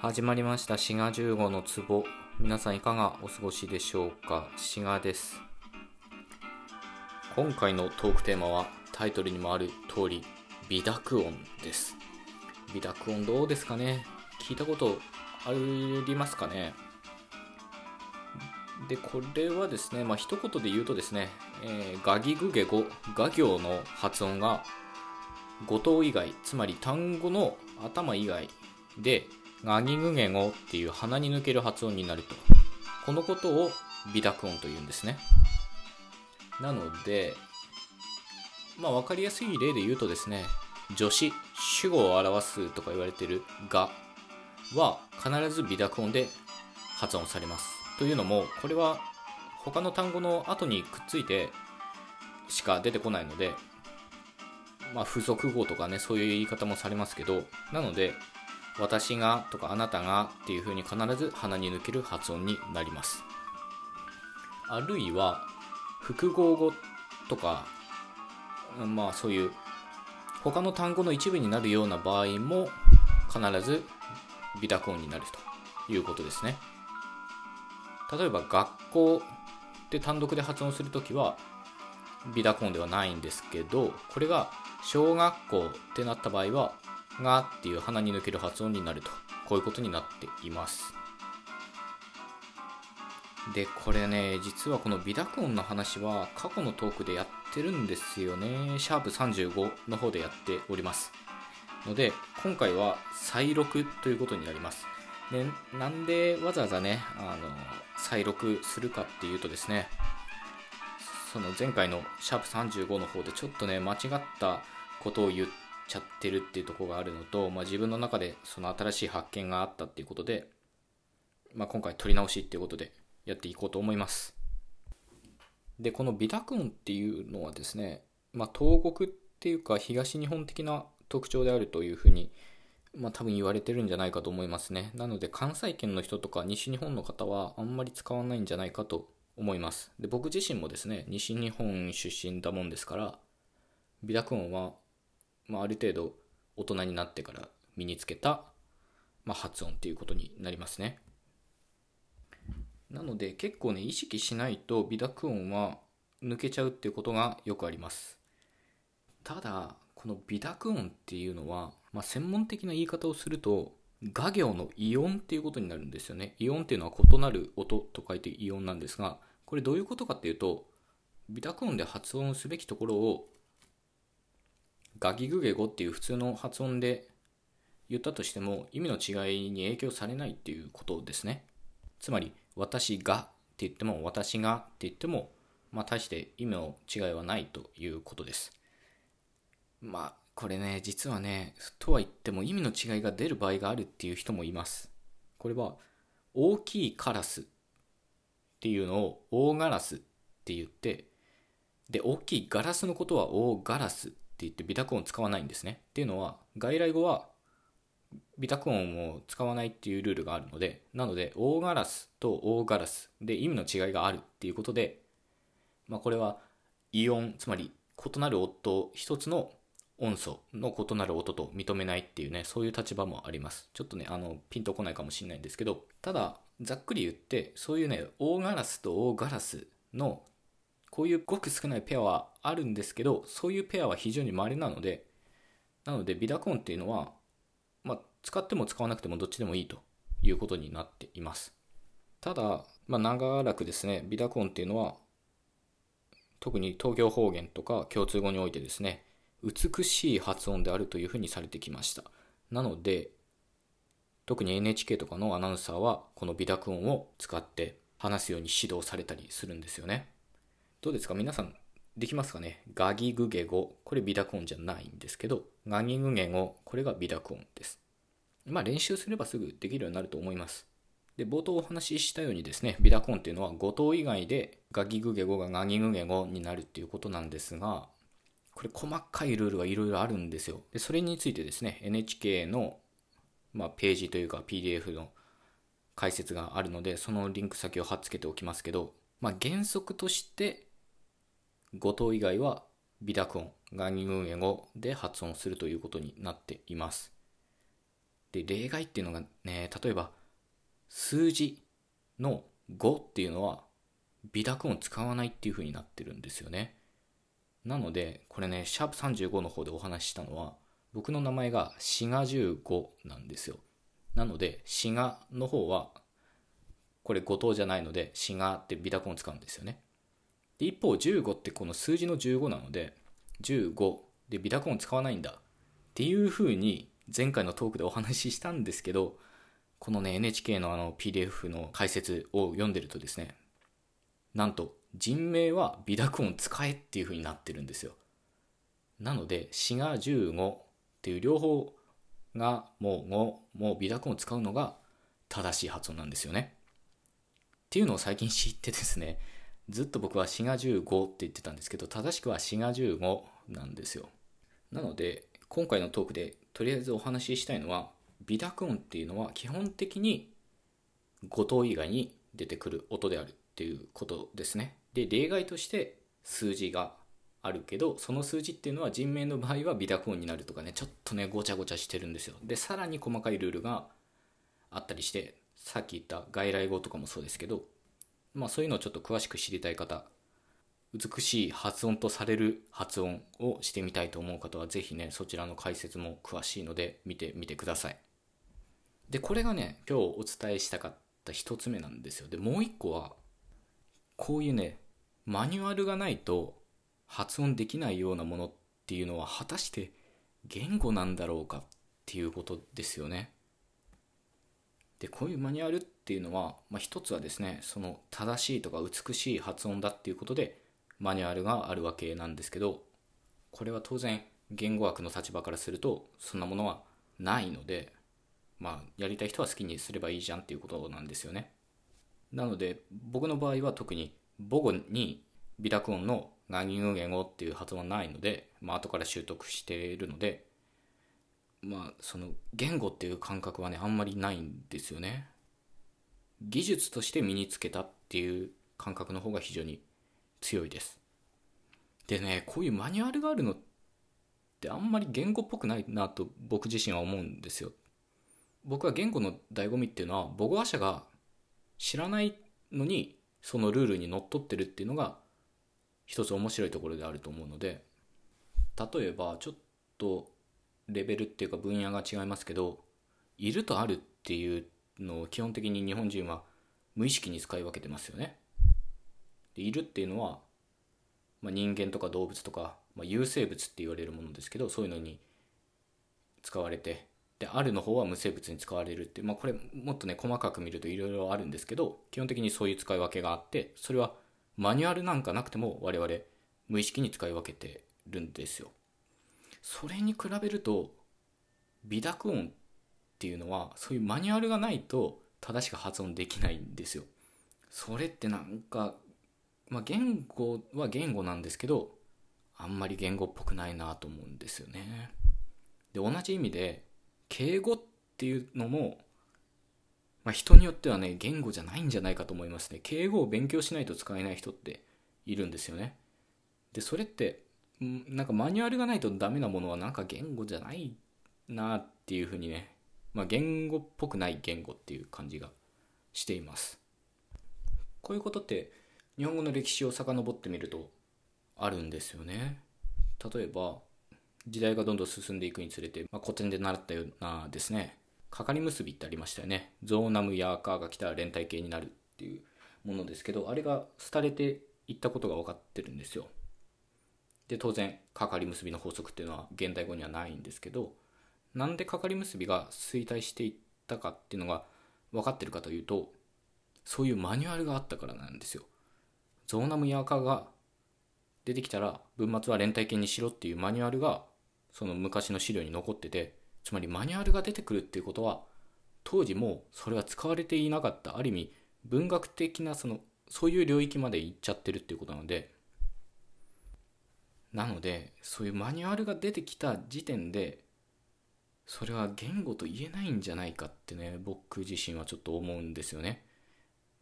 始まりました。滋賀15の壺。皆さんいかがお過ごしでしょうか？滋賀です。今回のトークテーマはタイトルにもある通り微濁音です。微濁音どうですかね？聞いたことありますかね？でこれはですねまあ一言で言うとですね、えー、ガギグゲ語ガ行の発音が語頭以外つまり単語の頭以外でガギグゲ語っていう鼻に抜ける発音になると。このことを微濁音というんですね。なのでまあ分かりやすい例で言うとですね助詞主語を表すとか言われてる「が」は必ず微濁音で発音されます。というのもこれは他の単語の後にくっついてしか出てこないのでまあ付属語とかねそういう言い方もされますけどなので私がとかあなたがっていう風に必ず鼻に抜ける発音になります。あるいは複合語とかまあそういう他の単語の一部になるような場合も必ず微濁音になるということですね。例えば学校って単独で発音するときは微濁音ではないんですけどこれが小学校ってなった場合はがっていう鼻に抜ける発音になるとこういうことになっています。でこれね実はこの微濁音の話は過去のトークでやってるんですよね。シャープ35の方でやっております。ので今回は再録ということになります。でなんでわざわざねあの再録するかっていうとですねその前回のシャープ35の方でちょっとね間違ったことを言ってちゃってるっていうとこがあるのと、まあ、自分の中でその新しい発見があったっていうことで、まあ、今回撮り直しっていうことでやっていこうと思います。でこの微濁音っていうのはですね、まあ、東国っていうか東日本的な特徴であるというふうに、まあ、多分言われてるんじゃないかと思いますね。なので関西圏の人とか西日本の方はあんまり使わないんじゃないかと思います。で僕自身もですね西日本出身だもんですから微濁音は、まあ、ある程度大人になってから身につけた、まあ、発音っていうことになりますね。なので結構ね意識しないと微濁音は抜けちゃうっていうことがよくあります。ただこの微濁音っていうのは、まあ、専門的な言い方をすると画行のイオンっていうことになるんですよね。イオンっていうのは異なる音と書いてイオンなんですがこれどういうことかっていうと微濁音で発音すべきところをガギグゲ語っていう普通の発音で言ったとしても意味の違いに影響されないっていうことですねつまり私がって言っても私がって言っても、まあ、大して意味の違いはないということです。まあ、これね、実はね、とは言っても意味の違いが出る場合があるっていう人もいます。これは、大きいカラスっていうのを大ガラスって言って、で、大きいガラスのことは大ガラス言って微濁音を使わないんですね。っていうのは、外来語は微濁音を使わないっていうルールがあるので、なので、大ガラスと大ガラスで意味の違いがあるっていうことで、まあ、これはイオン、つまり異なる音、一つの音素の異なる音と認めないっていうね、そういう立場もあります。ちょっとね、あの、ピンとこないかもしれないんですけど、ただ、ざっくり言って、そういうね、大ガラスと大ガラスの、こういうごく少ないペアはあるんですけど、そういうペアは非常に稀なので、なので、微濁音っていうのは、まあ、使っても使わなくてもどっちでもいいということになっています。ただ、まあ、長らくですね、微濁音っていうのは、特に東京方言とか共通語においてですね、美しい発音であるというふうにされてきました。なので、特に NHK とかのアナウンサーは、この微濁音を使って話すように指導されたりするんですよね。どうですか？皆さん、できますかね？ガギグゲ語。これ微濁音じゃないんですけど、ガギグゲ語。これが微濁音です。まあ練習すればすぐできるようになると思います。で、冒頭お話ししたようにですね、ビダコンっていうのは語頭以外でガギグゲ語がガギグゲ語になるっていうことなんですが、これ細かいルールがいろいろあるんですよ。で、それについてですね、NHK の、まあ、ページというか PDF の解説があるので、そのリンク先を貼っつけておきますけど、まあ、原則として語頭以外は微濁音、ガギグゲ語で発音するということになっています。で例外っていうのがね例えば数字の5っていうのは微濁音使わないっていう風になってるんですよね。なのでこれねシャープ35の方でお話ししたのは僕の名前が滋賀15なんですよ。なので滋賀の方はこれ5等じゃないので滋賀って微濁音使うんですよね。で一方15ってこの数字の15なので15で微濁音使わないんだ。っていう風に前回のトークでお話ししたんですけどこのね NHK のあの PDF の解説を読んでるとですねなんと人名は微濁音使えっていう風になってるんですよ。なので死が15っていう両方がもう5もう微濁音を使うのが正しい発音なんですよね。っていうのを最近知ってですねずっと僕は死が15って言ってたんですけど正しくは死が15なんですよ。なので今回のトークでとりあえずお話ししたいのは微濁音っていうのは基本的に5等以外に出てくる音であるっていうことですね。で例外として数字があるけどその数字っていうのは人名の場合は微濁音になるとかねちょっとねごちゃごちゃしてるんですよ。でさらに細かいルールがあったりしてさっき言った外来語とかもそうですけどまあそういうのをちょっと詳しく知りたい方美しい発音とされる発音をしてみたいと思う方はぜひねそちらの解説も詳しいので見てみてください。でこれがね今日お伝えしたかった一つ目なんですよ。でもう一個はこういうねマニュアルがないと発音できないようなものっていうのは果たして言語なんだろうかっていうことですよね。でこういうマニュアルっていうのは、まあ、一つはですねその正しいとか美しい発音だっていうことでマニュアルがあるわけなんですけどこれは当然言語学の立場からするとそんなものはないのでまあやりたい人は好きにすればいいじゃんっていうことなんですよね。なので僕の場合は特に母語に微濁音のガニグゲ語っていう発音はないので、まあ後から習得しているのでまあその言語っていう感覚はねあんまりないんですよね技術として身につけたっていう感覚の方が非常に強いです。でね、こういうマニュアルがあるのってあんまり言語っぽくないなと僕自身は思うんですよ。僕は言語の醍醐味っていうのは母語話者が知らないのにそのルールにのっとってるっていうのが一つ面白いところであると思うので例えばちょっとレベルっていうか分野が違いますけどいるとあるっていうのを基本的に日本人は無意識に使い分けてますよね。でいるっていうのは、まあ、人間とか動物とか、まあ、有生物って言われるものですけどそういうのに使われてであるの方は無生物に使われるっていう、まあ、これもっとね細かく見るといろいろあるんですけど基本的にそういう使い分けがあってそれはマニュアルなんかなくても我々無意識に使い分けてるんですよそれに比べると微濁音っていうのはそういうマニュアルがないと正しく発音できないんですよそれってなんかまあ、言語は言語なんですけどあんまり言語っぽくないなと思うんですよね。で同じ意味で敬語っていうのも、まあ、人によってはね言語じゃないんじゃないかと思いますね。敬語を勉強しないと使えない人っているんですよね。でそれってなんかマニュアルがないとダメなものはなんか言語じゃないなっていうふうにね、まあ、言語っぽくない言語っていう感じがしています。こういうことって日本語の歴史を遡ってみるとあるんですよね。例えば時代がどんどん進んでいくにつれて、まあ、古典で習ったようなですね。かかり結びってありましたよね。ゾーナムヤーカーが来たら連帯形になるっていうものですけどあれが廃れていったことが分かってるんですよ。で当然かかり結びの法則っていうのは現代語にはないんですけどなんでかかり結びが衰退していったかっていうのが分かってるかというとそういうマニュアルがあったからなんですよ。ゾーナムヤーカーが出てきたら文末は連帯形にしろっていうマニュアルがその昔の資料に残っててつまりマニュアルが出てくるっていうことは当時もそれは使われていなかった。ある意味文学的なそのそういう領域まで行っちゃってるっていうことなのでなのでそういうマニュアルが出てきた時点でそれは言語と言えないんじゃないかってね僕自身はちょっと思うんですよね。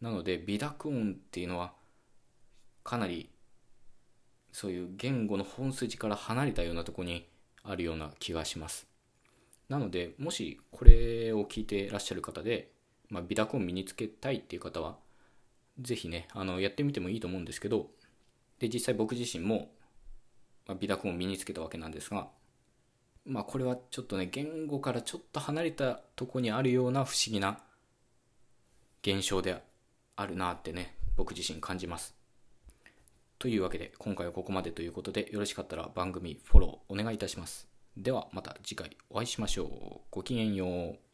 なので微濁音っていうのはかなりそういう言語の本筋から離れたようなとこにあるような気がします。なのでもしこれを聞いてらっしゃる方で、まあ、ビダコン身につけたいっていう方はぜひねあのやってみてもいいと思うんですけどで実際僕自身も、まあ、ビダコンを身につけたわけなんですがまあこれはちょっとね言語からちょっと離れたとこにあるような不思議な現象であるなってね僕自身感じます。というわけで今回はここまでということでよろしかったら番組フォローお願いいたします。ではまた次回お会いしましょう。ごきげんよう。